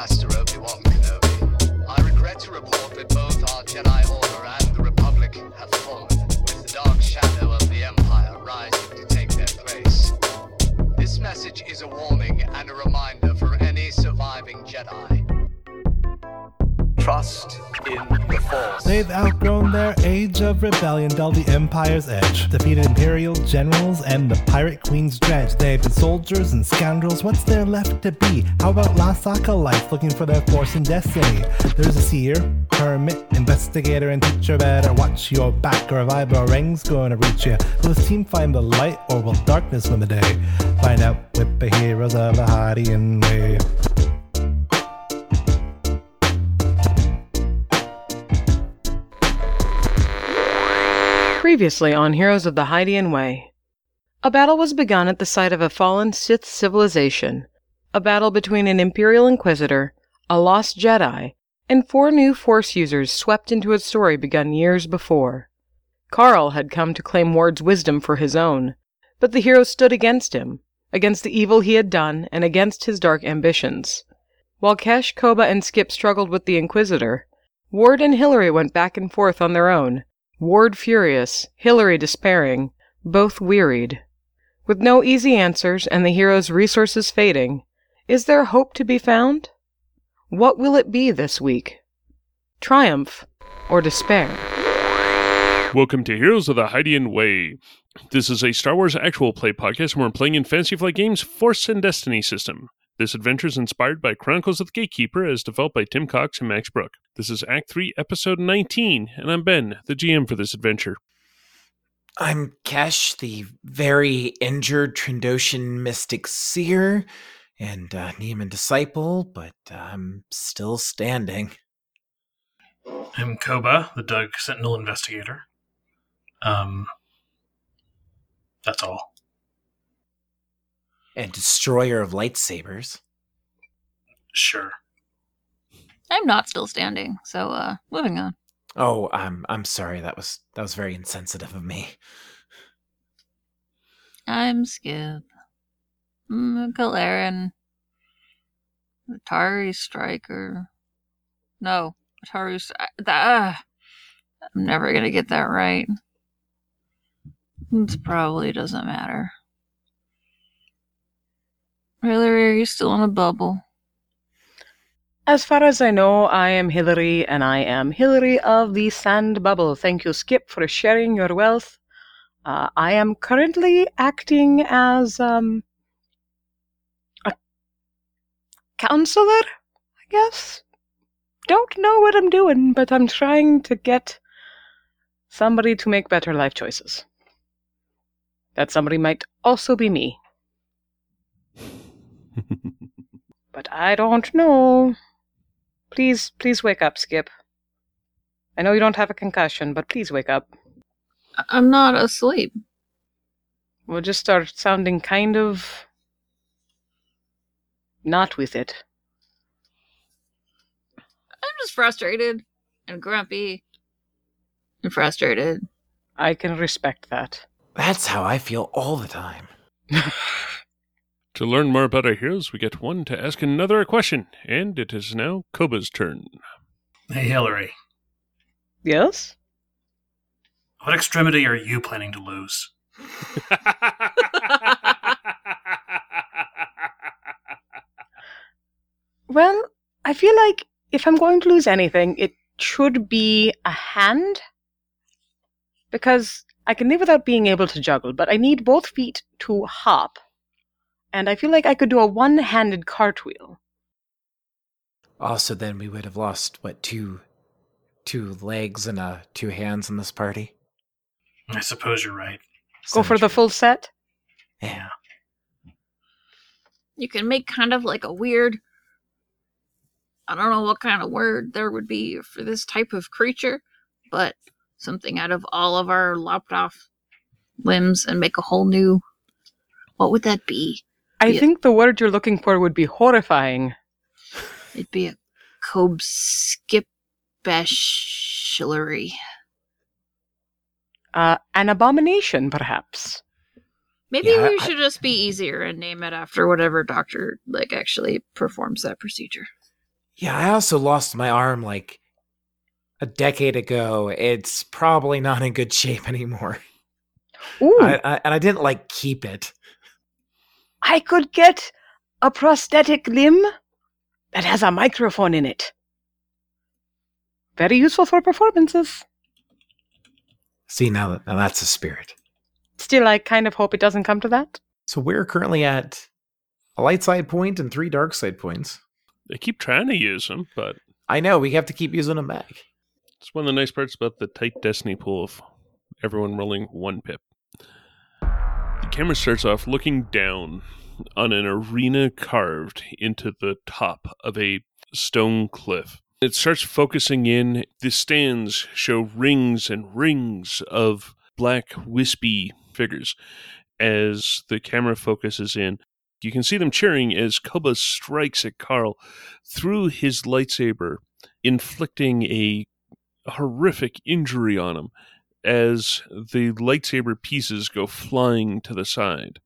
Master Obi-Wan Kenobi. I regret to report that both our Jedi Order and the Republic have fallen, with the dark shadow of the Empire rising to take their place. This message is a warning and a reminder for any surviving Jedi. Trust Force. They've outgrown their age of rebellion, dulled the Empire's edge, defeated Imperial generals and the Pirate Queen's dredge. They've been soldiers and scoundrels, what's there left to be? How about lost acolytes looking for their force and destiny? There's a seer, hermit, investigator, and teacher. Better watch your back, or a vibe ring's gonna reach you. Will this team find the light, or will darkness win the day? Find out with the heroes of the Hydian Way. Previously on Heroes of the Hydian Way. A battle was begun at the site of a fallen Sith civilization. A battle between an Imperial Inquisitor, a lost Jedi, and four new Force users swept into a story begun years before. Carl had come to claim Ward's wisdom for his own, but the hero stood against him, against the evil he had done, and against his dark ambitions. While Kesh, Koba, and Skip struggled with the Inquisitor, Ward and Hillary went back and forth on their own, Ward furious, Hillary despairing, both wearied. With no easy answers and the hero's resources fading, is there hope to be found? What will it be this week? Triumph or despair? Welcome to Heroes of the Hydian Way. This is a Star Wars actual play podcast where we're playing in Fantasy Flight Games' Force and Destiny system. This adventure is inspired by Chronicles of the Gatekeeper as developed by Tim Cox and Max Brooke. This is Act 3, Episode 19, and I'm Ben, the GM for this adventure. I'm Kesh, the very injured Trandoshan mystic seer and uh, Niman disciple, but I'm still standing. I'm Koba, the Dug Sentinel investigator. Um, that's all. And destroyer of lightsabers. Sure. I'm not still standing, so uh moving on. Oh, I'm I'm sorry. That was that was very insensitive of me. I'm Skip. Mm, Galarian. Atari Striker. No, Atari. Stri- ah, I'm never gonna get that right. It probably doesn't matter. Hillary, are you still in a bubble? As far as I know, I am Hillary, and I am Hillary of the Sand Bubble. Thank you, Skip, for sharing your wealth. Uh, I am currently acting as um, a counselor, I guess. Don't know what I'm doing, but I'm trying to get somebody to make better life choices. That somebody might also be me. But I don't know. Please, please wake up, Skip. I know you don't have a concussion, but please wake up. I- I'm not asleep. We'll just start sounding kind of not with it. I'm just frustrated and grumpy and frustrated. I can respect that. That's how I feel all the time. To learn more about our heroes, we get one to ask another a question, and it is now Koba's turn. Hey, Hillary. Yes? What extremity are you planning to lose? Well, I feel like if I'm going to lose anything, it should be a hand. Because I can live without being able to juggle, but I need both feet to hop. And I feel like I could do a one handed cartwheel. Also, then we would have lost what two, two legs and uh two hands in this party. I suppose you're right. Go for the full set? Yeah. You can make kind of like a weird. I don't know what kind of word there would be for this type of creature, but something out of all of our lopped off limbs and make a whole new. What would that be? I Yeah. think the word you're looking for would be horrifying. It'd be a Cobskipashillery. Uh, an abomination, perhaps. Maybe Yeah, we I- should just be easier and name it after whatever doctor like actually performs that procedure. Yeah, I also lost my arm like a decade ago. It's probably not in good shape anymore. Ooh, I, I, and I didn't like keep it. I could get a prosthetic limb that has a microphone in it. Very useful for performances. See, now, that, now that's a spirit. Still, I kind of hope it doesn't come to that. So we're currently at a light side point and three dark side points. They keep trying to use them, but I know, we have to keep using them back. it's one of the nice parts about the tight Destiny pool of everyone rolling one pip. Camera starts off looking down on an arena carved into the top of a stone cliff. It starts focusing in. The stands show rings and rings of black, wispy figures as the camera focuses in. You can see them cheering as Koba strikes at Carl through his lightsaber, inflicting a horrific injury on him as the lightsaber pieces go flying to the side.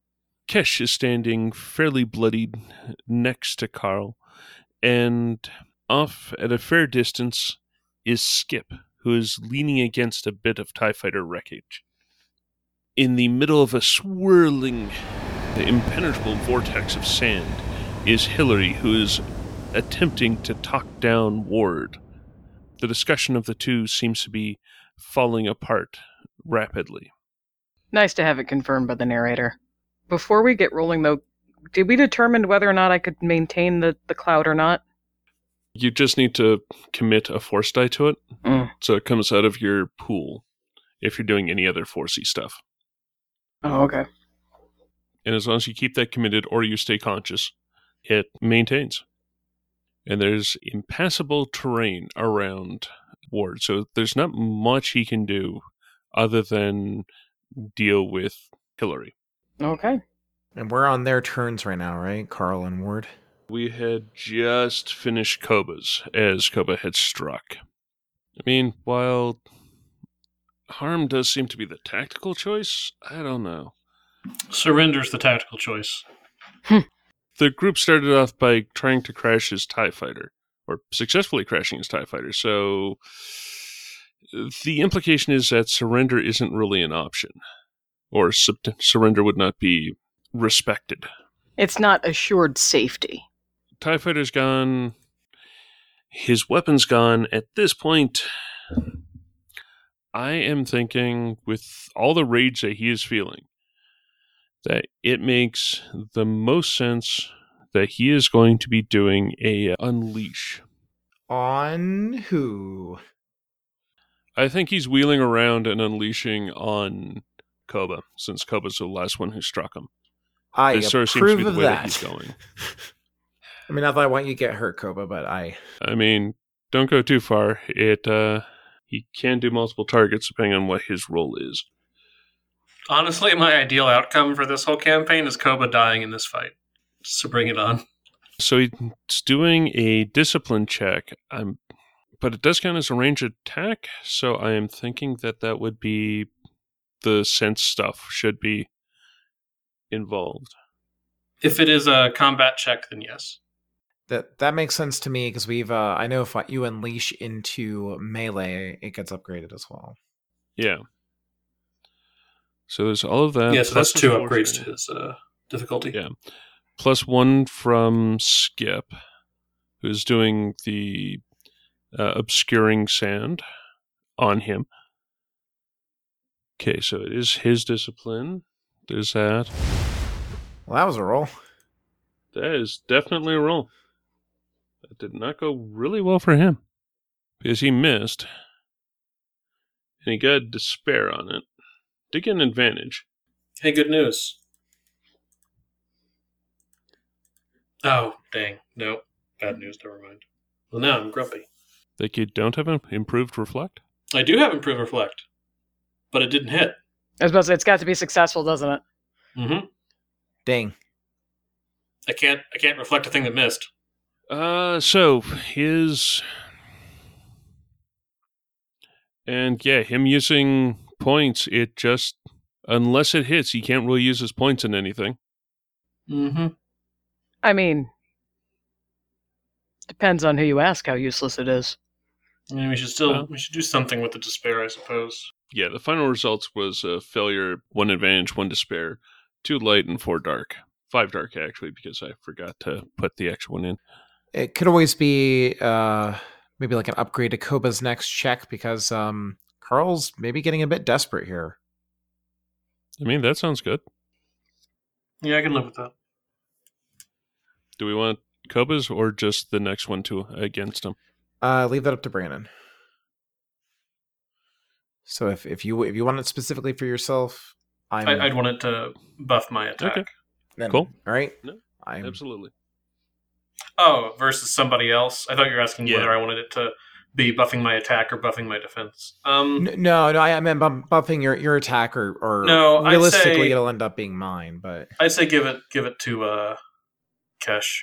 Kesh is standing fairly bloodied next to Carl, and off at a fair distance is Skip, who is leaning against a bit of TIE fighter wreckage. In the middle of a swirling, impenetrable vortex of sand is Hillary, who is attempting to talk down Ward. The discussion of the two seems to be falling apart rapidly. Nice to have it confirmed by the narrator. Before we get rolling, though, did we determine whether or not I could maintain the, the cloud or not? You just need to commit a force die to it, Mm. so it comes out of your pool if you're doing any other forcey stuff. Oh, okay. And as long as you keep that committed or you stay conscious, it maintains. And there's impassable terrain around Ward, so there's not much he can do other than deal with Hillary. Okay. And we're on their turns right now, right? Carl and Ward. We had just finished Koba's as Koba had struck. I mean, while harm does seem to be the tactical choice, I don't know. Surrender's the tactical choice. The group started off by trying to crash his TIE fighter, or successfully crashing his TIE fighter, so the implication is that surrender isn't really an option, or sub- surrender would not be respected. It's not assured safety. TIE fighter's gone. His weapon's gone. At this point, I am thinking, with all the rage that he is feeling, that it makes the most sense that he is going to be doing a unleash. On who? I think he's wheeling around and unleashing on Koba, since Koba's the last one who struck him. I This sort of seems to approve be the of way that that. he's going. I mean, not that I want you to get hurt, Koba, but I. I mean, don't go too far. It uh he can do multiple targets depending on what his role is. Honestly, my ideal outcome for this whole campaign is Koba dying in this fight. So bring it on. So he's doing a discipline check. I'm, but it does count as a range attack. So I am thinking that that would be the sense stuff should be involved. If it is a combat check, then yes. That that makes sense to me because we've. Uh, I know if you unleash into melee, it gets upgraded as well. Yeah. So there's all of that. yeah, so that's two upgrades to his uh, difficulty. Yeah. Plus one from Skip, who's doing the uh, obscuring sand on him. Okay, so it is his discipline. There's that. Well, that was a roll. That is definitely a roll. That did not go really well for him because he missed, and he got despair on it. Did get an advantage. Hey, good news. Oh, dang. No. Bad news. Never mind. Well, now I'm grumpy. Like you don't have an improved reflect. I do have improved Reflect, but it didn't hit. I was about to say, it's got to be successful, doesn't it? Mm-hmm. Dang. I can't. I can't reflect a thing that missed. Uh, so his and yeah, him using points. It just unless it hits, he can't really use his points in anything. Mm-hmm. I mean, Depends on who you ask how useless it is. I mean, we should still Well- we should do something with the despair, I suppose. Yeah, the final results was a failure, one advantage, one despair, two light, and four dark. Five dark, actually, because I forgot to put the extra one in. It could always be uh, maybe like an upgrade to Koba's next check because um, Carl's maybe getting a bit desperate here. I mean, that sounds good. Yeah, I can live with that. Do we want Koba's or just the next one to against him? Uh, leave that up to Brandon. So if, if you if you want it specifically for yourself, I'm I, I'd want it to buff my attack. Okay. then- cool. All right. No, I'm Absolutely. Oh, versus somebody else. I thought you were asking Yeah. whether I wanted it to be buffing my attack or buffing my defense. Um, no no I meant bu- buffing your your attack or or No, I'd realistically say- it'll end up being mine. But I'd say give it give it to uh, Kesh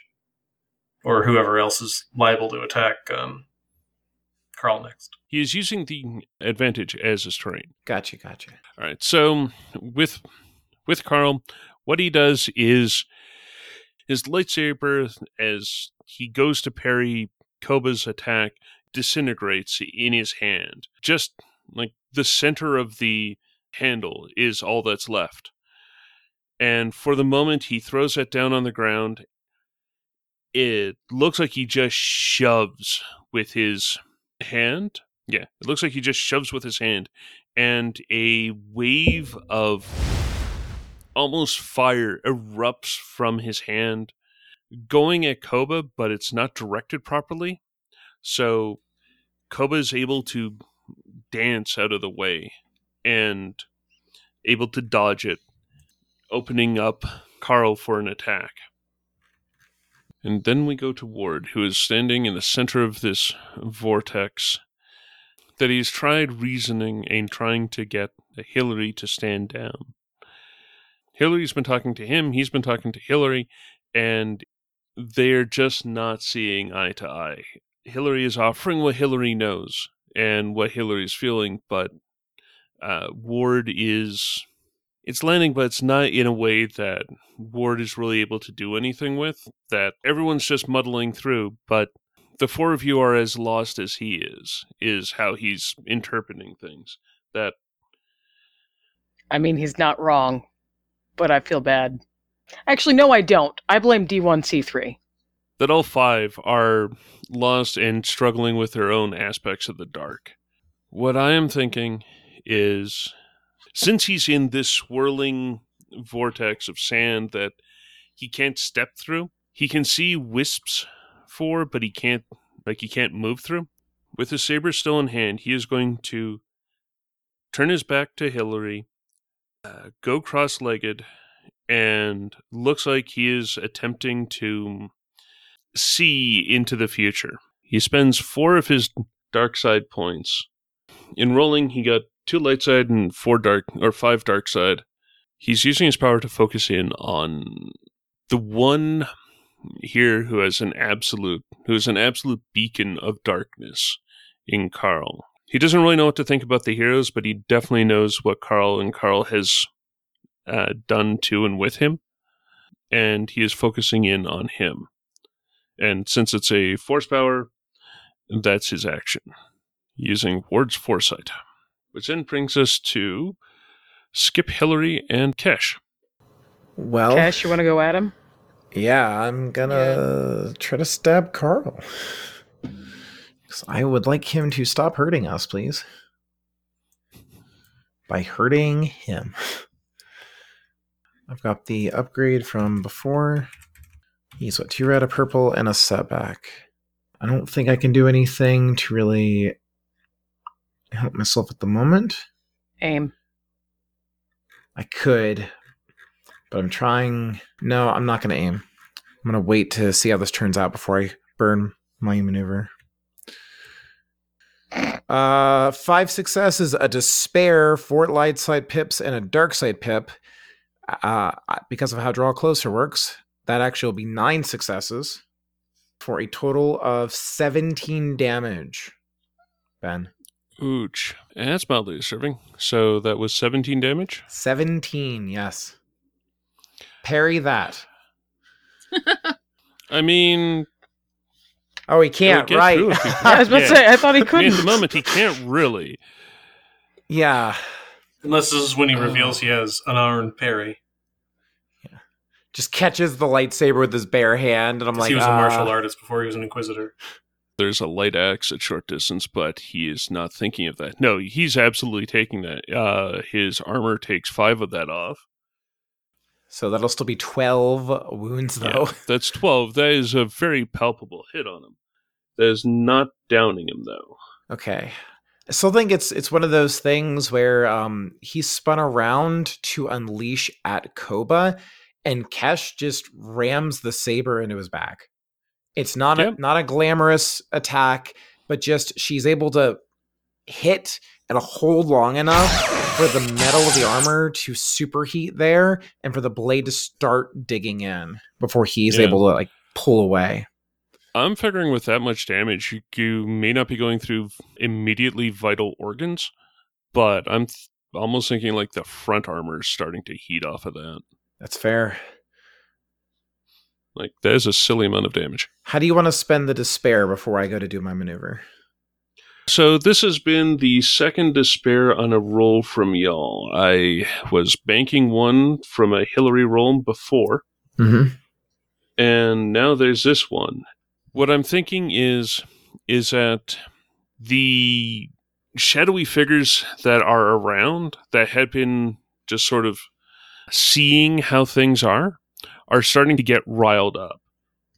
or whoever else is liable to attack um, Carl next. He is using the advantage as his terrain. gotcha gotcha. All right. So with with Carl, what he does is his lightsaber, as he goes to parry Koba's attack, disintegrates in his hand. Just like the center of the handle is all that's left. And for the moment, he throws it down on the ground. It looks like he just shoves with his hand. Yeah, it looks like he just shoves with his hand and a wave of almost fire erupts from his hand, going at Koba, but it's not directed properly. So Koba is able to dance out of the way and able to dodge it, opening up Carl for an attack. And then we go to Ward, who is standing in the center of this vortex that he's tried reasoning and trying to get Hillary to stand down. Hillary's been talking to him, he's been talking to Hillary, and they're just not seeing eye to eye. Hillary is offering what Hillary knows and what Hillary's feeling, but uh, Ward is. It's landing, but it's not in a way that Ward is really able to do anything with. That everyone's just muddling through, but the four of you are as lost as he is, is how he's interpreting things. That I mean, he's not wrong, but I feel bad. Actually, no, I don't. I blame D1C3. that all five are lost and struggling with their own aspects of the dark. What I am thinking is since he's in this swirling vortex of sand that he can't step through, he can see wisps for, but he can't like he can't move through. With his saber still in hand, he is going to turn his back to Hillary, uh, go cross-legged, and looks like he is attempting to see into the future. He spends four of his dark side points. In rolling, he got two light side and four dark or five dark side. He's using his power to focus in on the one here who has an absolute who is an absolute beacon of darkness in Carl. He doesn't really know what to think about the heroes, but he definitely knows what Carl and Carl has uh, done to and with him, and he is focusing in on him. And since it's a force power, that's his action, using Ward's foresight. Which then brings us to Skip Hillary and Kesh. Well, Cash, you want to go at him? yeah, I'm gonna try to stab Carl. 'Cause I would like him to stop hurting us, please. By hurting him. I've got the upgrade from before. He's what, two red, a purple, and a setback. I don't think I can do anything to really help myself at the moment. Aim. I could, but I'm trying. No, I'm not going to aim. I'm going to wait to see how this turns out before I burn my maneuver. Uh, five successes, a despair, four light side pips, and a dark side pip. Uh, because of how draw closer works, that actually will be nine successes for a total of 17 damage. Ben, Ooch. And that's mildly disturbing. So that was 17 damage? 17, yes. Parry that. I mean, Oh, he can't, get right? he- I was about to say, I thought he I mean, couldn't. at the moment, he can't really. yeah. Unless this is when he Oh. reveals he has unarmed parry. Yeah. Just catches the lightsaber with his bare hand, and I'm like, he was a martial ah. artist before he was an inquisitor. There's a light axe at short distance, but he is not thinking of that. No, he's absolutely taking that. Uh, his armor takes five of that off. So that'll still be 12 wounds, though. Yeah, that's 12. That is a very palpable hit on him. That is not downing him, though. Okay. I still think it's it's one of those things where um he spun around to unleash at Koba and Kesh just rams the saber into his back. It's not Yep. a not a glamorous attack, but just she's able to hit and hold long enough for the metal of the armor to superheat there and for the blade to start digging in before he's Yeah. able to like pull away. I'm figuring with that much damage, you, you may not be going through immediately vital organs, but I'm th- almost thinking like the front armor is starting to heat off of that. That's fair. Like, that is a silly amount of damage. How do you want to spend the despair before I go to do my maneuver? So this has been the second despair on a roll from y'all. I was banking one from a Hillary roll before, Mm-hmm. and now there's this one. What I'm thinking is is that the shadowy figures that are around that had been just sort of seeing how things are are starting to get riled up.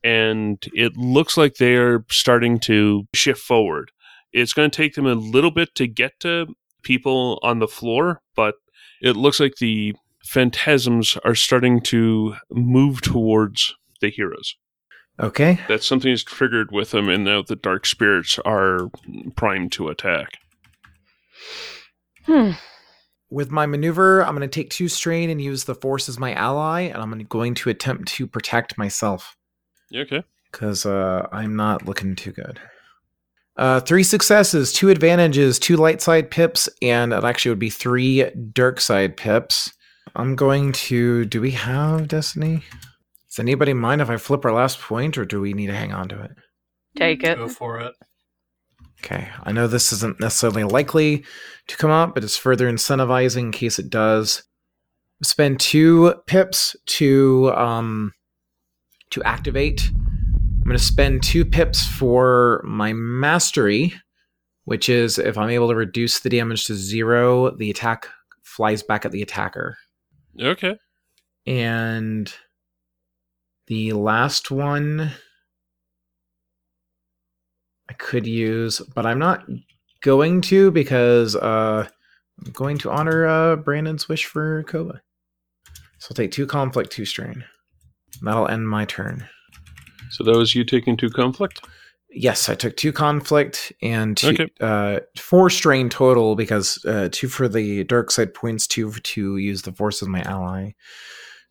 And it looks like they're starting to shift forward. It's going to take them a little bit to get to people on the floor, but it looks like the phantasms are starting to move towards the heroes. Okay. That something is triggered with them, and now the dark spirits are primed to attack. Hmm. With my maneuver, I'm going to take two strain and use the force as my ally, and I'm going to attempt to protect myself Okay. because uh, I'm not looking too good. Uh, three successes, two advantages, two light side pips, and it actually would be three dark side pips. I'm going to. Do we have destiny? Does anybody mind if I flip our last point, or do we need to hang on to it? Take it. Go for it. Okay, I know this isn't necessarily likely to come up, but it's further incentivizing in case it does. Spend two pips to um to activate. I'm going to spend two pips for my mastery, which is if I'm able to reduce the damage to zero, the attack flies back at the attacker. Okay. And the last one I could use, but I'm not going to because uh, I'm going to honor uh, Brandon's wish for Koba. So I'll take two conflict, two strain. That'll end my turn. So that was you taking two conflict? Yes, I took two conflict and two, Okay. uh, four strain total because uh, two for the dark side points, two for to use the force as my ally.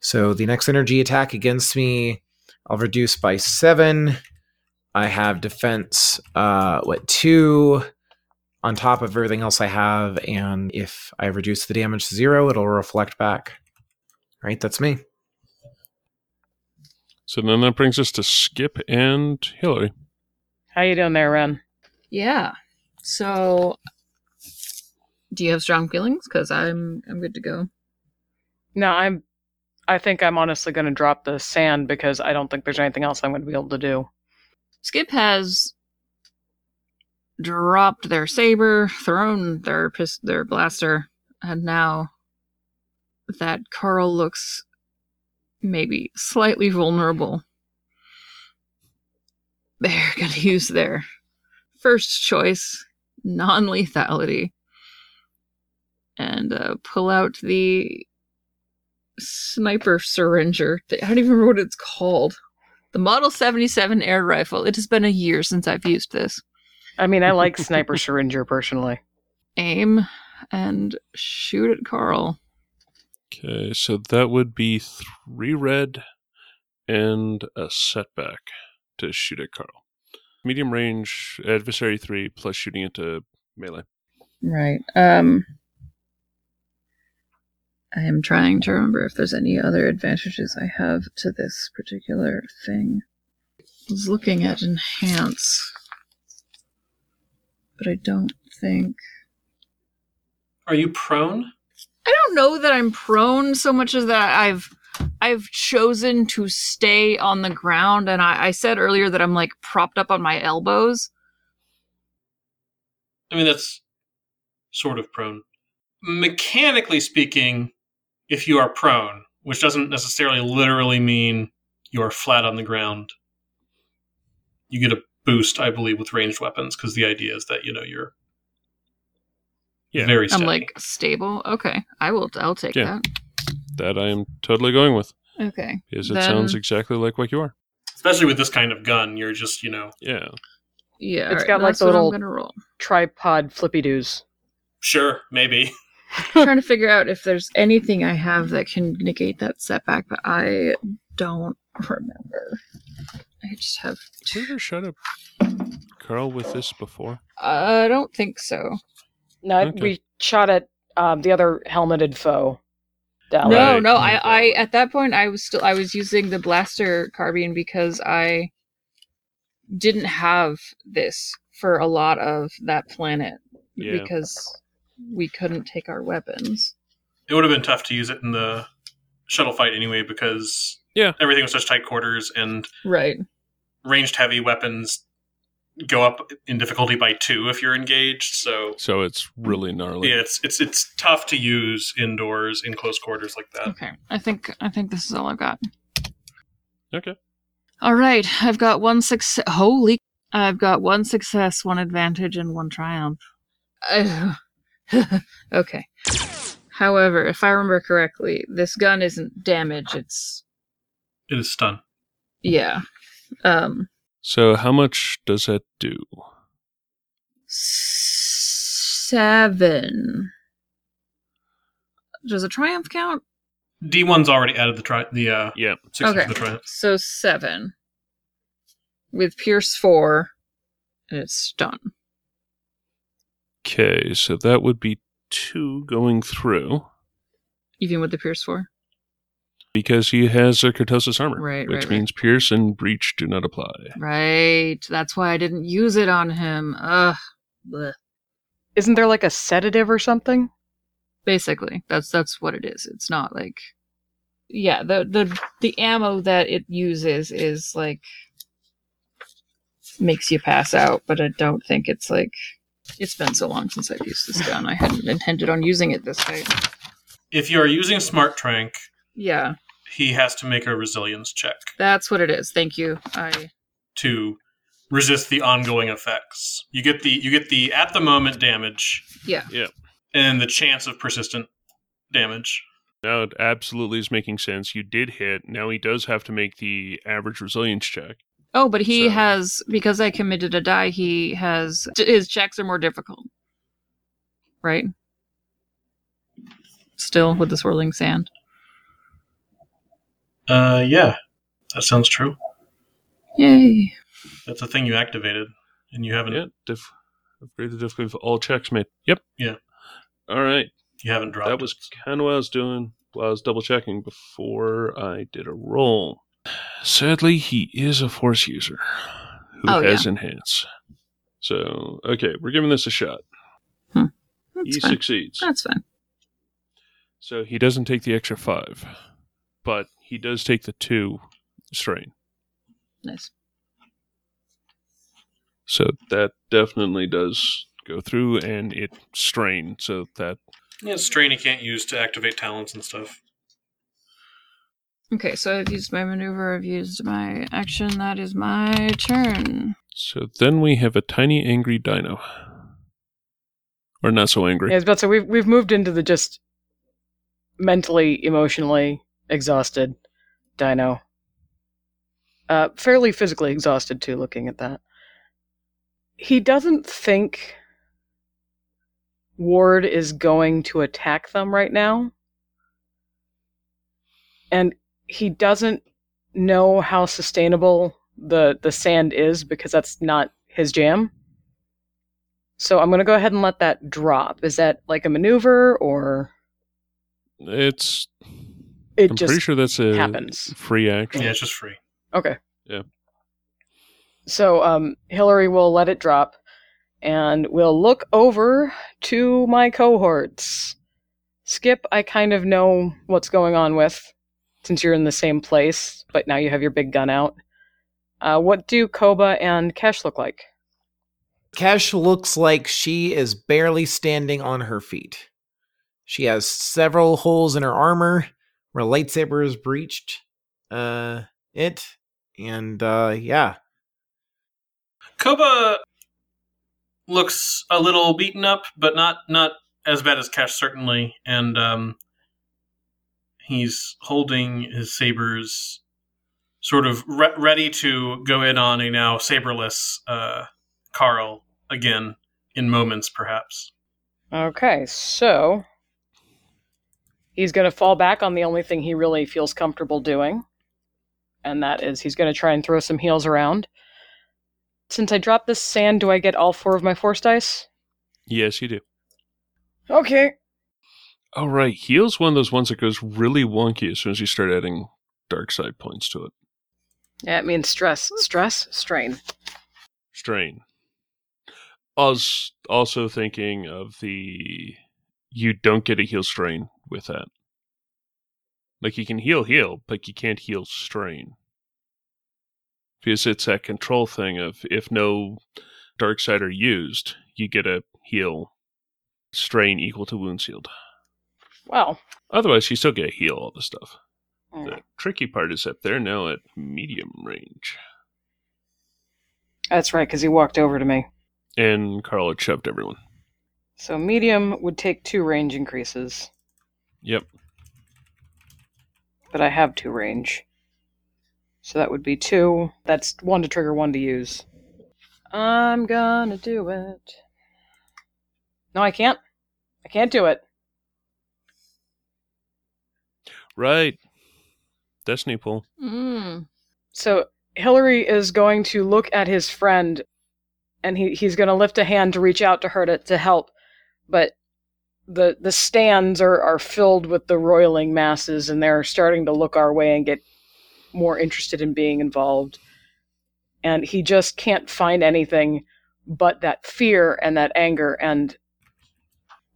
So the next energy attack against me, I'll reduce by seven. I have defense, uh, what two on top of everything else I have, and if I reduce the damage to zero, it'll reflect back. Right, that's me. So then that brings us to Skip and Hillary. How you doing there, Ren? Yeah. So, do you have strong feelings? Because I'm I'm good to go. No, I'm. I think I'm honestly going to drop the sand because I don't think there's anything else I'm going to be able to do. Skip has dropped their saber, thrown their pis- their blaster, and now that Carl looks maybe slightly vulnerable. They're going to use their first choice, non lethality, and uh, pull out the sniper syringer. I don't even remember what it's called. The Model 77 air rifle. It has been a year since I've used this. I mean, I like Sniper Syringer personally. Aim and shoot at Carl. Okay, so that would be three red and a setback to shoot at Carl. Medium range, adversary three, plus shooting into melee. Right. Um I am trying to remember if there's any other advantages I have to this particular thing. I was looking at enhance, but I don't think. Are you prone? I don't know that I'm prone so much as that I've I've chosen to stay on the ground, and I, I said earlier that I'm like propped up on my elbows. I mean, that's sort of prone. Mechanically speaking, if you are prone, which doesn't necessarily literally mean you are flat on the ground, you get a boost, I believe, with ranged weapons because the idea is that you know you're Yeah. very steady. I'm like stable. Okay, I will. I'll take Yeah. That I am totally going with. Okay, because it Then- sounds exactly like what you are. especially with this kind of gun, you're just you know Yeah. yeah. It's alright, got, like, that's the little- I'm gonna roll. Tripod flippy doos. sure maybe trying to figure out if there's anything I have that can negate that setback, but I don't remember. I just have. Did we ever shut up Carl with this before? I don't think so. No, Okay. we shot at um, the other helmeted foe. Down No, Right. no. I, I at that point I was still I was using the blaster carbine because I didn't have this for a lot of that planet Yeah. because we couldn't take our weapons. it would have been tough to use it in the shuttle fight anyway because Yeah. everything was such tight quarters and Right. ranged heavy weapons go up in difficulty by two if you're engaged. So So it's really gnarly. yeah, it's it's it's tough to use indoors in close quarters like that. Okay. I think I think this is all I've got. Okay. All right. I've got one success. Holy! I've got one success, one advantage, and one triumph. Uh, okay. However, if I remember correctly, this gun isn't damage. It's It is stun. yeah. Um. So how much does that do? Seven. Does a triumph count? D one's already added the tri- the uh Yeah. six Okay. the triumph. So seven. With Pierce four, and it's stun. Okay, so that would be two going through Even with the Pierce four. because he has a Cortosis armor, Right, which right, right. means Pierce and Breach do not apply. Right. That's why I didn't use it on him. Ugh. Blech. Isn't there like a sedative or something? Basically, that's that's what it is. It's not like yeah, the the the ammo that it uses is like makes you pass out, but I don't think it's like it's been so long since I've used this gun. I hadn't intended on using it this way. If you are using smart trank, Yeah, he has to make a resilience check that's what it is. Thank you. I to resist the ongoing effects. You get the you get the at the moment damage yeah. Yeah. And the chance of persistent damage. Now it absolutely is making sense. You did hit. Now he does have to make the average resilience check. Oh, but he So- has because I committed a die. He has his checks are more difficult, right? Still with the swirling sand. Uh yeah. That sounds true. Yay! That's a thing you activated and you haven't Yeah, diff- upgrade the difficulty of all checks made. Yep. Yeah. All right. you haven't dropped. That was it. kind of what I was doing while I was double checking before I did a roll. Sadly, he is a force user who Oh, has enhance. So, okay, we're giving this a shot. Hmm. That's he fine. succeeds. That's fine. So he doesn't take the extra five, but he does take the two strain. Nice. So that definitely does go through and it strain. So that Yeah, strain you can't use to activate talents and stuff. Okay, so I've used my maneuver. I've used my action. That is my turn. so then we have a tiny angry dino. Or not so angry. Yeah, I was about to say we've we've moved into the just mentally, emotionally exhausted dino. Uh, fairly physically exhausted too. Looking at that, he doesn't think Ward is going to attack them right now, and he doesn't know how sustainable the the sand is because that's not his jam. So I'm going to go ahead and let that drop. Is that like a maneuver or It's it I'm just pretty sure that's a happens? free action. Yeah, it's just free. Okay. Yeah. So um, Hillary will let it drop, and we'll look over to my cohorts. Skip, I kind of know what's going on with, since you're in the same place, but now you have your big gun out. Uh, what do Koba and Kesh look like? Kesh looks like she is barely standing on her feet. She has several holes in her armor where a lightsaber is breached uh, it. And uh, yeah, Koba looks a little beaten up, but not not as bad as Cash certainly, and um, he's holding his sabers, sort of re- ready to go in on a now saberless uh, Carl again in moments, perhaps. Okay, so he's going to fall back on the only thing he really feels comfortable doing, and that is he's going to try and throw some heels around. Since I dropped this sand, do I get all four of my force dice? Yes, you do. Okay. Oh, right. Heal's one of those ones that goes really wonky as soon as you start adding dark side points to it. Yeah, it means stress. Stress, strain. Strain. I was also thinking of the you don't get a heal strain with that. Like you can heal heal, but you can't heal strain. Because it's that control thing of if no dark side are used, you get a heal strain equal to wound sealed. Well, Otherwise, you still get a heal all the stuff. mm, The tricky part is that they're now at medium range. that's right, because he walked over to me. And Carl had shoved everyone. So medium would take two range increases, Yep. but I have two range. So that would be two. That's one to trigger, one to use. I'm gonna do it. No, I can't. I can't do it. Right. Destiny pool. Mm. So Hillary is going to look at his friend and he, he's going to lift a hand to reach out to her to, to help. But the the stands are, are filled with the roiling masses and they're starting to look our way and get more interested in being involved. And he just can't find anything but that fear and that anger and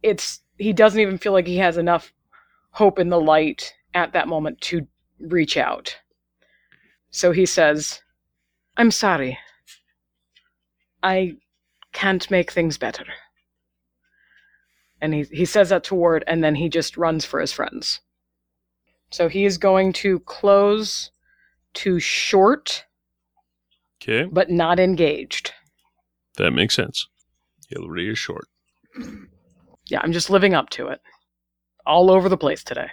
it's he doesn't even feel like he has enough hope in the light at that moment to reach out. So he says, I'm sorry. I can't make things better. And he, he says that to Ward, and then he just runs for his friends. So he is going to close to short, Okay. but not engaged. That makes sense. Hillary is short. Yeah, I'm just living up to it. All over the place today.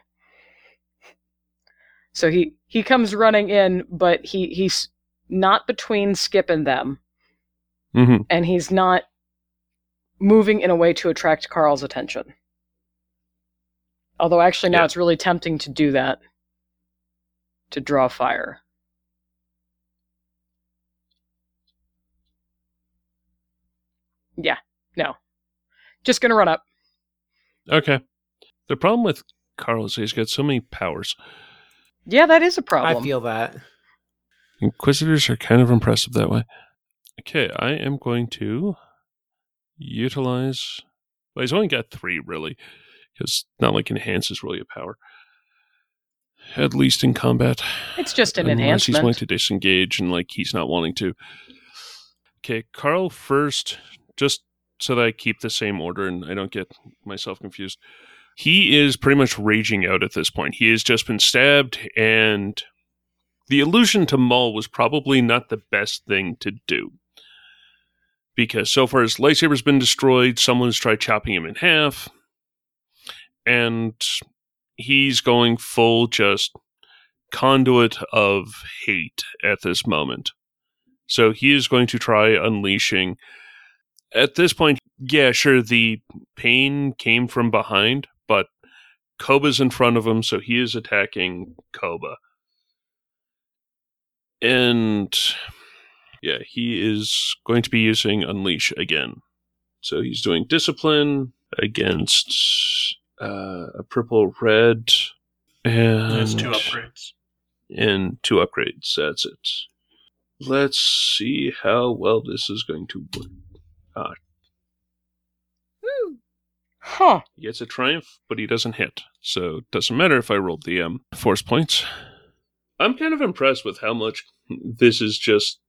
So he he comes running in, but he he's not between Skip and them. Mm-hmm. and he's not moving in a way to attract Carl's attention. Although, actually, now Yeah. it's really tempting to do that to draw fire. Yeah, no. Just gonna run up. Okay. The problem with Carl is he's got so many powers. Yeah, that is a problem. I feel that. Inquisitors are kind of impressive that way. Okay, I am going to utilize. Well, he's only got three, really, because not like enhance is really a power. At least in combat. it's just an Unless he's going to disengage and like he's not wanting to. Okay, Carl first, just so that I keep the same order and I don't get myself confused. He is pretty much raging out at this point. He has just been stabbed, and the allusion to Maul was probably not the best thing to do. Because so far his lightsaber's been destroyed, someone's tried chopping him in half, and he's going full just conduit of hate at this moment. So he is going to try unleashing. At this point, yeah, sure, the pain came from behind, but Koba's in front of him, so he is attacking Koba. And yeah, he is going to be using Unleash again. So he's doing Discipline against uh, a purple red. And There's two upgrades. and two upgrades. That's it. Let's see how well this is going to work. Ah. Huh. he gets a triumph, but he doesn't hit. So it doesn't matter if I rolled the um, force points. I'm kind of impressed with how much this is just.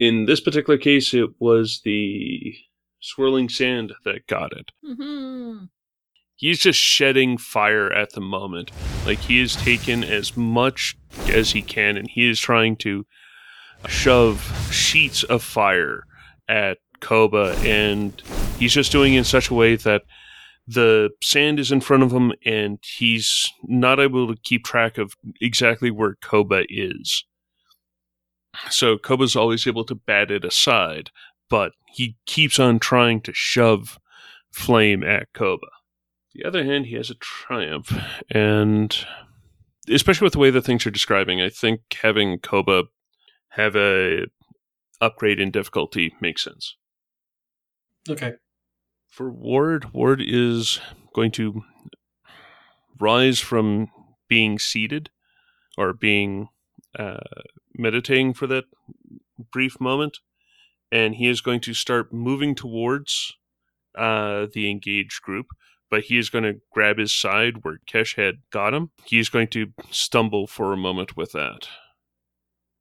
In this particular case, it was the swirling sand that got it. Mm-hmm. he's just shedding fire at the moment. Like he has taken as much as he can, and he is trying to shove sheets of fire at Koba, and he's just doing it in such a way that the sand is in front of him, and he's not able to keep track of exactly where Koba is. So Koba's always able to bat it aside, but he keeps on trying to shove flame at Koba the other hand, he has a triumph, and especially with the way that things are describing, I think having Koba have a upgrade in difficulty makes sense. Okay. For Ward, Ward is going to rise from being seated or being uh, meditating for that brief moment, and he is going to start moving towards uh, the engaged group but he is going to grab his side where Kesh had got him. He is going to stumble for a moment with that,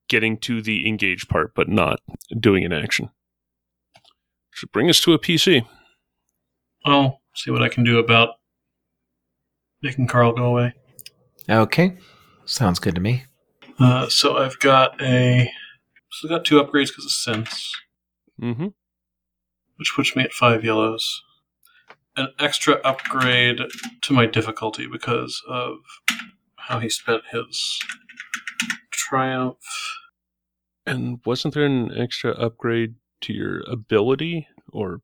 getting to the engage part, but not doing an action. Should bring us to a PC. I'll see what I can do about making Carl go away. Okay. Sounds good to me. Uh, so I've got a. So I've got two upgrades because of sense, Mm-hmm. which puts me at five yellows. An extra upgrade to my difficulty because of how he spent his triumph. And wasn't there an extra upgrade to your ability, or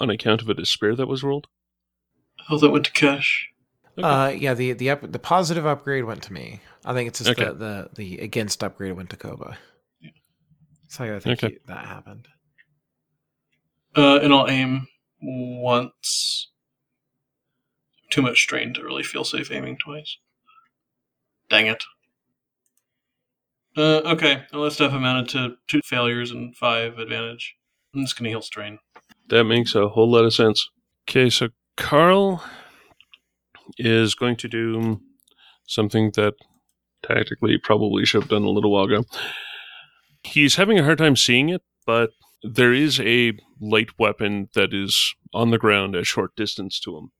on account of a despair that was rolled? Oh, that went to Kesh. Okay. Uh, yeah, the the up, the positive upgrade went to me. I think it's just Okay. the, the the against upgrade went to Koba. So I think Okay. he- that happened. Uh, and I'll aim once. Too much strain to really feel safe aiming twice. Dang it. Uh, okay, well, that stuff amounted to two failures and five advantage. I'm just gonna heal strain. That makes a whole lot of sense. Okay, so Carl is going to do something that tactically probably should have done a little while ago. He's having a hard time seeing it, but there is a light weapon that is on the ground at short distance to him.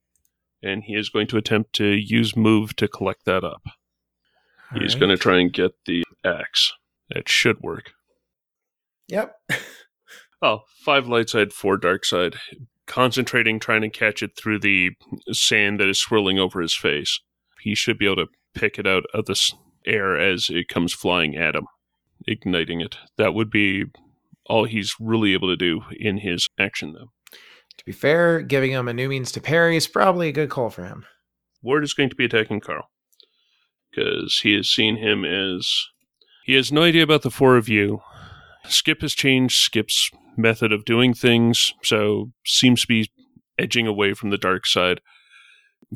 And he is going to attempt to use move to collect that up. He's Alright. going to try and get the axe. That should work. Yep. Oh, five light side, four dark side. Concentrating, trying to catch it through the sand that is swirling over his face. He should be able to pick it out of the air as it comes flying at him, igniting it. That would be all he's really able to do in his action, though. To be fair, giving him a new means to parry is probably a good call for him. Ward is going to be attacking Carl because he has seen him as he has no idea about the four of you. Skip has changed Skip's method of doing things, so seems to be edging away from the dark side.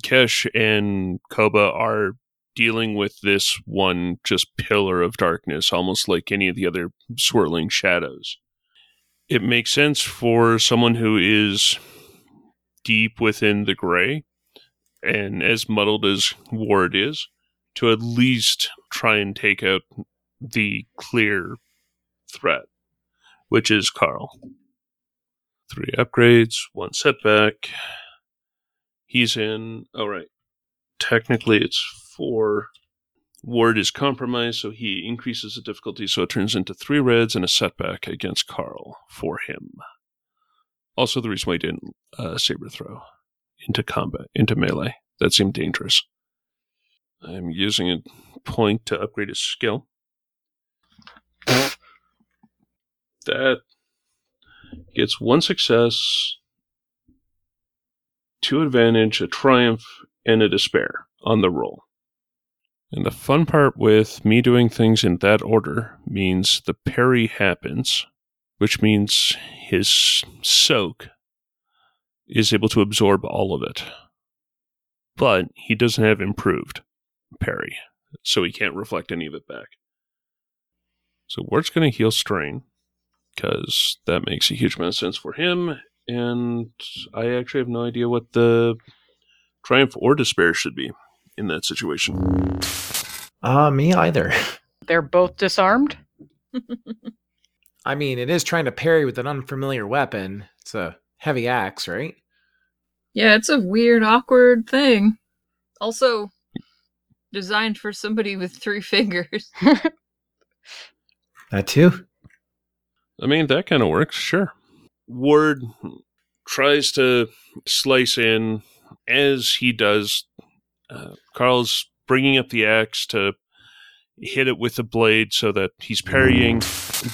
Kesh and Koba are dealing with this one just pillar of darkness, almost like any of the other swirling shadows. It makes sense for someone who is deep within the gray and as muddled as Ward is, to at least try and take out the clear threat, which is Carl. Three upgrades, one setback. He's in. Oh, right. Technically, it's four. Ward is compromised, so he increases the difficulty, so it turns into three reds and a setback against Carl for him. Also, the reason why he didn't uh, saber throw into combat, into melee. That seemed dangerous. I'm using a point to upgrade his skill. That gets one success, two advantage, a triumph, and a despair on the roll. And the fun part with me doing things in that order means the parry happens, which means his soak is able to absorb all of it. But he doesn't have improved parry, so he can't reflect any of it back. So Ward's going to heal strain because that makes a huge amount of sense for him. And I actually have no idea what the triumph or despair should be in that situation. Uh, me either. They're both disarmed. I mean, it is trying to parry with an unfamiliar weapon. It's a heavy axe, right? Yeah, it's a weird, awkward thing. Also, designed for somebody with three fingers. That too. I mean, that kind of works, sure. Ward tries to slice in. As he does, uh, Carl's bringing up the axe to hit it with the blade so that he's parrying.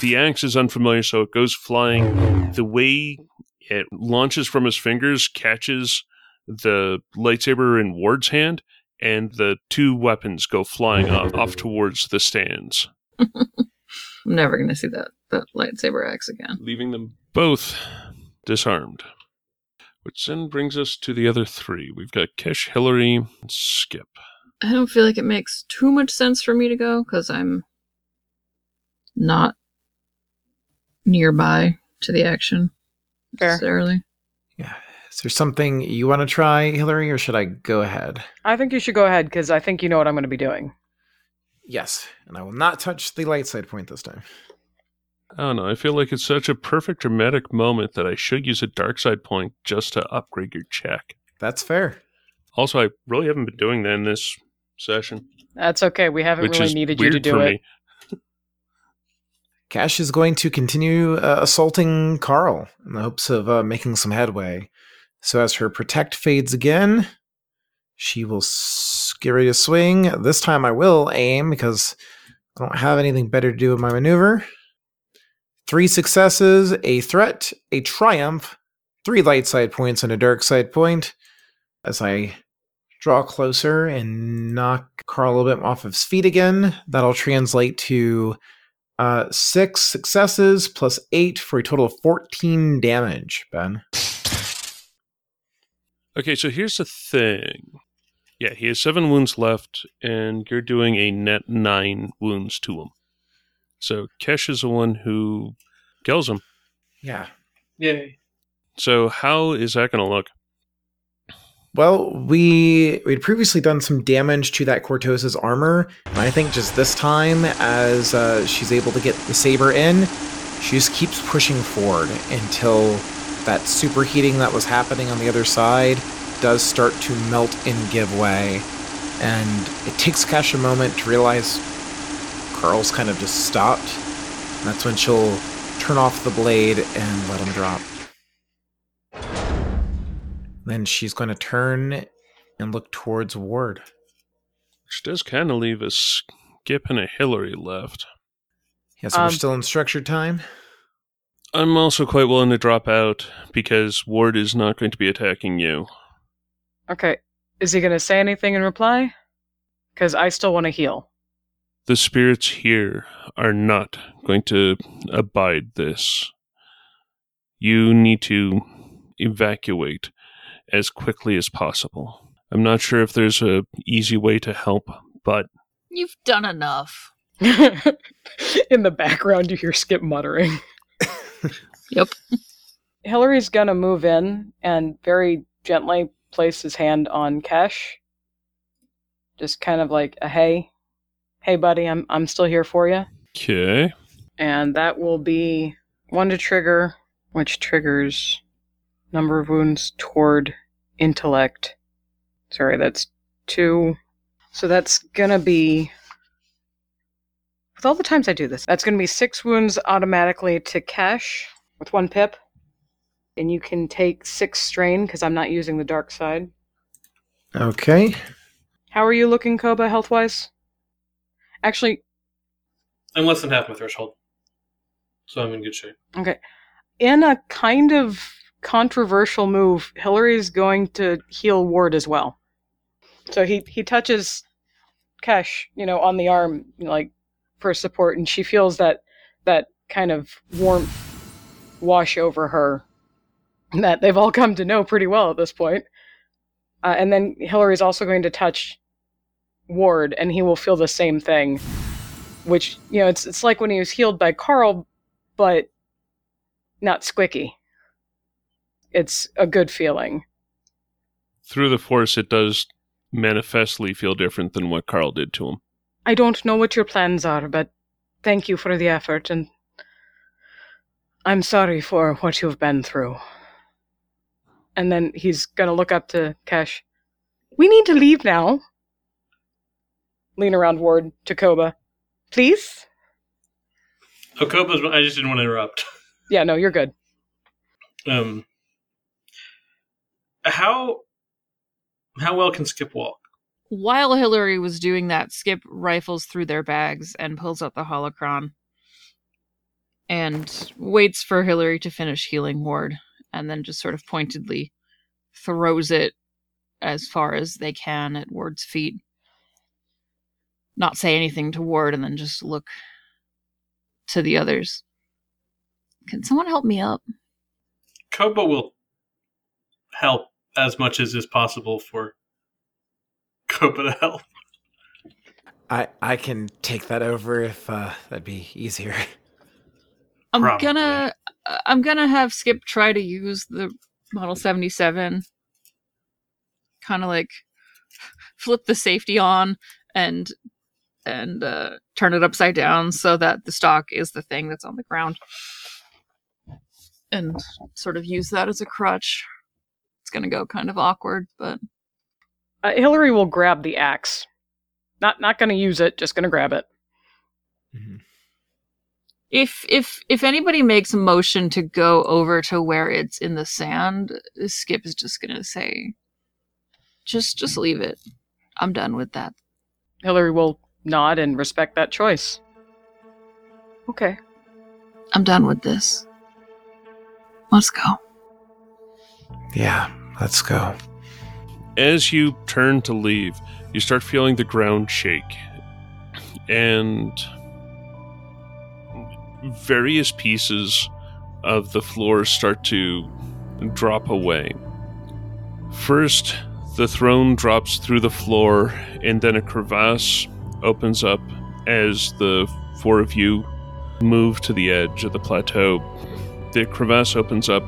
The axe is unfamiliar, so it goes flying. The way it launches from his fingers catches the lightsaber in Ward's hand, and the two weapons go flying off, off towards the stands, I'm never gonna see that that lightsaber axe again. leaving them both disarmed. Which then brings us to the other three. We've got Kesh, Hillary, and Skip. I don't feel like it makes too much sense for me to go because I'm not nearby to the action Fair. necessarily. Yeah. Is there something you want to try, Hillary, or should I go ahead? I think you should go ahead because I think you know what I'm going to be doing. Yes, and I will not touch the light side point this time. I don't know. I feel like it's such a perfect dramatic moment that I should use a dark side point just to upgrade your check. That's fair. Also, I really haven't been doing that in this session, That's okay. We haven't really needed you to do it. me. Kesh is going to continue uh, assaulting Carl in the hopes of uh, making some headway. So as her protect fades again, she will s- get ready to swing. This time I will aim because I don't have anything better to do with my maneuver. Three successes, a threat, a triumph, three light side points, and a dark side point. As I draw closer and knock Carl a little bit off of his feet again, that'll translate to uh, six successes plus eight for a total of 14 damage, Ben. Okay, so here's the thing. Yeah, he has seven wounds left, and you're doing a net nine wounds to him. So Kesh is the one who kills him. Yeah. Yay. So how is that going to look? Well, we we'd previously done some damage to that Cortosis armor, and I think just this time, as uh, she's able to get the saber in, she just keeps pushing forward until that superheating that was happening on the other side does start to melt and give way, and it takes Kesh a moment to realize Carl's kind of just stopped. And that's when she'll turn off the blade and let him drop. Then she's going to turn and look towards Ward. Which does kind of leave a Skip and a Hillary left. Yeah, so we're Um, still in structured time. I'm also quite willing to drop out because Ward is not going to be attacking you. Okay. Is he going to say anything in reply? Because I still want to heal. The spirits here are not going to abide this. You need to evacuate as quickly as possible. I'm not sure if there's a easy way to help, but You've done enough. in the background, you hear Skip muttering. Yep. Hillary's going to move in and very gently place his hand on Kesh. Just kind of like a hey, hey, buddy, I'm I'm still here for you. okay. and that will be one to trigger, which triggers number of wounds toward intellect. Sorry, that's two. So that's gonna be. With all the times I do this, that's gonna be six wounds automatically to Kesh with one pip. And you can take six strain because I'm not using the dark side. Okay. How are you looking, Koba, health wise? Actually, I'm less than half my threshold. So I'm in good shape. Okay. In a kind of controversial move, Hillary's going to heal Ward as well. So he he touches Kesh, you know, on the arm, like for support, and she feels that that kind of warmth wash over her that they've all come to know pretty well at this point. Uh, and then Hillary's also going to touch Ward, and he will feel the same thing. which you know it's it's like when he was healed by Carl, but not squicky. It's a good feeling. Through the Force, it does manifestly feel different than what Carl did to him. I don't know what your plans are, but thank you for the effort, and I'm sorry for what you've been through. And then he's gonna look up to Kesh. We need to leave now. Lean around Ward to Koba. Please? Oh, Koba's. I just didn't want to interrupt. Yeah, no, you're good. Um, how how well can Skip walk? While Hillary was doing that, Skip rifles through their bags and pulls out the holocron and waits for Hillary to finish healing Ward and then just sort of pointedly throws it as far as they can at Ward's feet. Not say anything to Ward and then just look to the others. Can someone help me up? Koba will help as much as is possible for Koba to help. I I can take that over if uh, that'd be easier. I'm Probably. gonna I'm gonna have Skip try to use the Model 77 kind of like flip the safety on and and uh, turn it upside down so that the stock is the thing that's on the ground and sort of use that as a crutch. It's gonna go kind of awkward, but Uh, Hillary will grab the axe. Not not gonna use it, just gonna grab it. If if if anybody makes a motion to go over to where it's in the sand, Skip is just gonna say, "Just just leave it. I'm done with that." Hillary will nod and respect that choice. Okay. I'm done with this. Let's go. Yeah, let's go. As you turn to leave, you start feeling the ground shake. And various pieces of the floor start to drop away. First, the throne drops through the floor, and then a crevasse opens up as the four of you move to the edge of the plateau. The crevasse opens up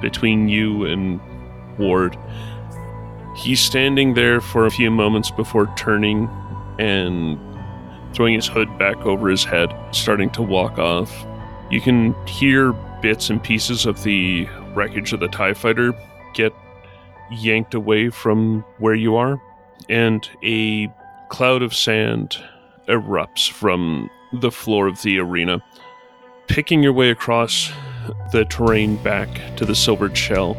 between you and Ward. He's standing there for a few moments before turning and throwing his hood back over his head, starting to walk off. You can hear bits and pieces of the wreckage of the TIE fighter get yanked away from where you are, and a cloud of sand erupts from the floor of the arena, picking your way across the terrain back to the silvered shell.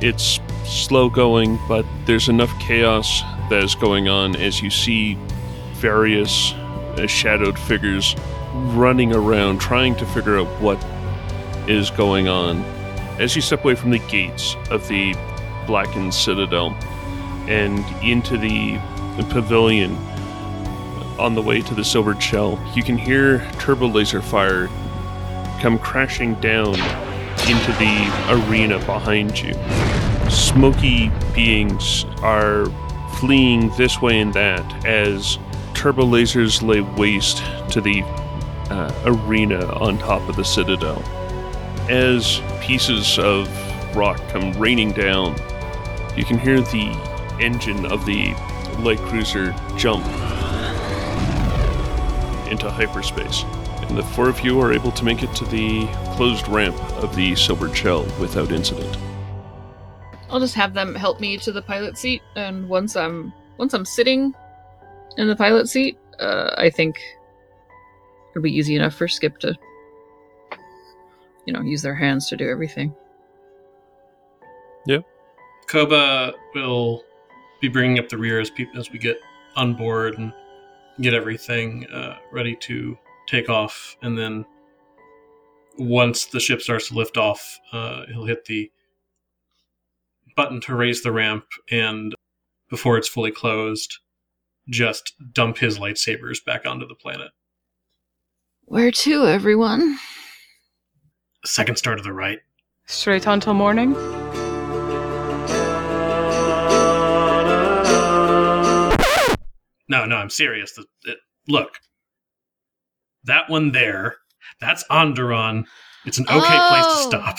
It's slow going, but there's enough chaos that is going on as you see various uh, shadowed figures running around trying to figure out what is going on. As you step away from the gates of the blackened citadel and into the pavilion on the way to the silvered shell, you can hear turbo laser fire come crashing down into the arena behind you. Smoky beings are fleeing this way and that as turbo lasers lay waste to the uh, arena on top of the citadel. As pieces of rock come raining down, you can hear the engine of the light cruiser jump into hyperspace. And the four of you are able to make it to the closed ramp of the silvered shell without incident. I'll just have them help me to the pilot seat, and once I'm once I'm sitting in the pilot seat, uh, I think it'll be easy enough for Skip to, you know, use their hands to do everything. Yep. Koba will be bringing up the rear as, peop as we get on board and get everything uh, ready to take off. And then once the ship starts to lift off, uh, he'll hit the button to raise the ramp. And before it's fully closed, just dump his lightsabers back onto the planet. Where to, everyone? Second star to the right. Straight on till morning? No, no, I'm serious. The, it, look, That one there. That's Onderon. It's an okay place to Oh. stop.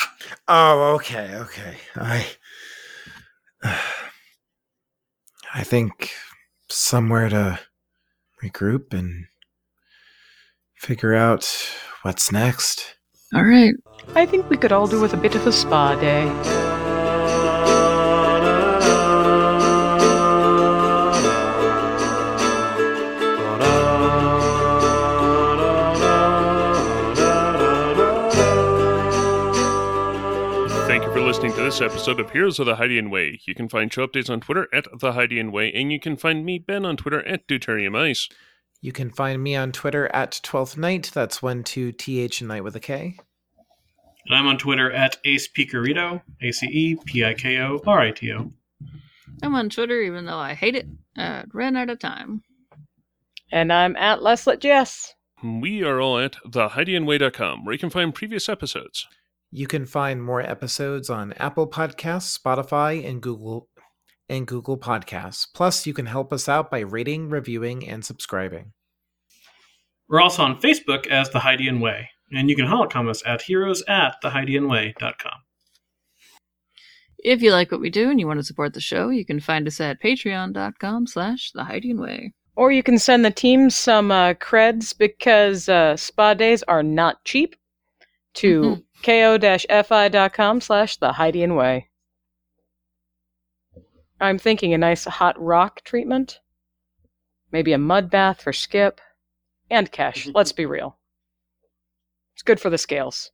Oh, okay, okay. I I think somewhere to regroup and figure out what's next. All right. I think we could all do with a bit of a spa day. This episode of Heroes of the Hydian Way. You can find show updates on Twitter at The Hydian Way, and you can find me, Ben, on Twitter at Deuterium Ice. You can find me on Twitter at 12th Night. That's one two th and night with a K. And I'm on Twitter at Ace Pikorito, A C E P I K O R I T O. I'm on Twitter, even though I hate it. Uh, ran out of time. And I'm at Leslet Jess. We are all at thehydianway.com, where you can find previous episodes. You can find more episodes on Apple Podcasts, Spotify, and Google and Google Podcasts. Plus, you can help us out by rating, reviewing, and subscribing. We're also on Facebook as The Hydian Way, and you can holocom us at heroes at thehydianway.com. If you like what we do and you want to support the show, you can find us at patreon.com slash the Hydian way. Or you can send the team some uh, creds because uh, spa days are not cheap to ko-fi.com slash the Hydian Way. I'm thinking a nice hot rock treatment. Maybe a mud bath for Skip. And Kesh, let's be real. It's good for the scales.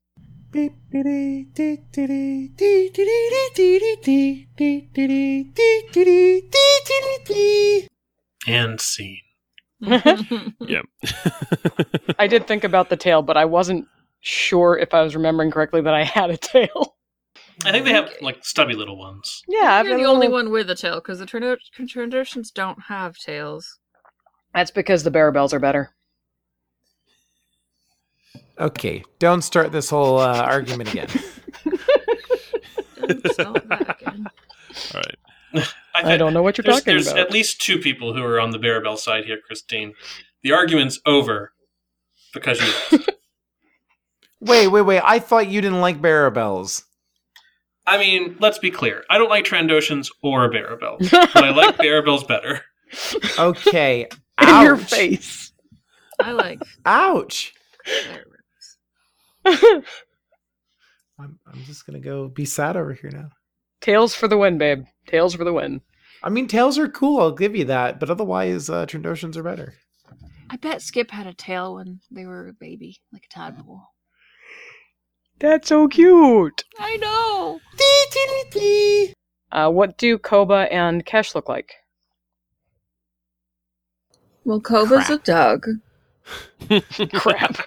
And scene. Yeah. I did think about the tail, but I wasn't sure if I was remembering correctly that I had a tail. I think they have like stubby little ones. Yeah, I've You're the a only little- one with a tail because the Trando- Trandoshans don't have tails. That's because the Barabels are better. Okay, don't start this whole uh, argument again. Don't start that again. all right. I don't know what you're there's, talking there's about. There's at least two people who are on the Barabel side here, Christine. The argument's over because you. wait, wait, wait. I thought you didn't like Barabels. I mean, let's be clear. I don't like Trandoshans or Barabel, but I like Barabels better. Okay. In Ouch. your face. I like Ouch. I'm, I'm just gonna go be sad over here now. Tails for the win, babe. Tails for the win. I mean, tails are cool. I'll give you that, but otherwise, uh, Trandoshans are better. I bet Skip had a tail when they were a baby, like a tadpole. That's so cute. I know. Uh, what do Koba and Kesh look like? Well, Koba's a dog. Crap.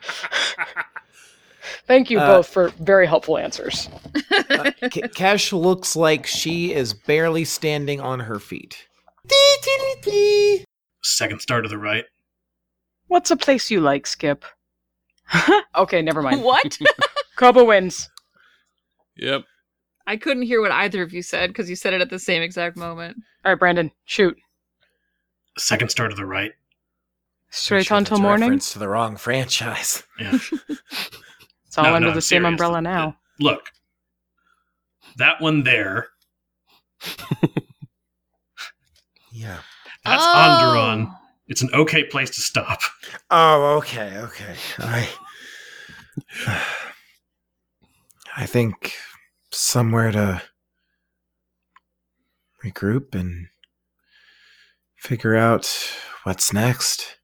Thank you Uh, both for very helpful answers. Uh, K- Kesh looks like she is barely standing on her feet. Second star to the right. What's a place you like, Skip? okay, never mind. What? Koba wins. Yep. I couldn't hear what either of you said because you said it at the same exact moment. All right, Brandon, shoot. Second star to the right. Straight Pretty sure on till morning. reference to the wrong franchise. Yeah. It's all No, under no, the I'm same serious. umbrella now. Look, that one there. Yeah. That's oh. Onderon. It's an okay place to stop. Oh, okay, okay. I I think somewhere to regroup and figure out what's next.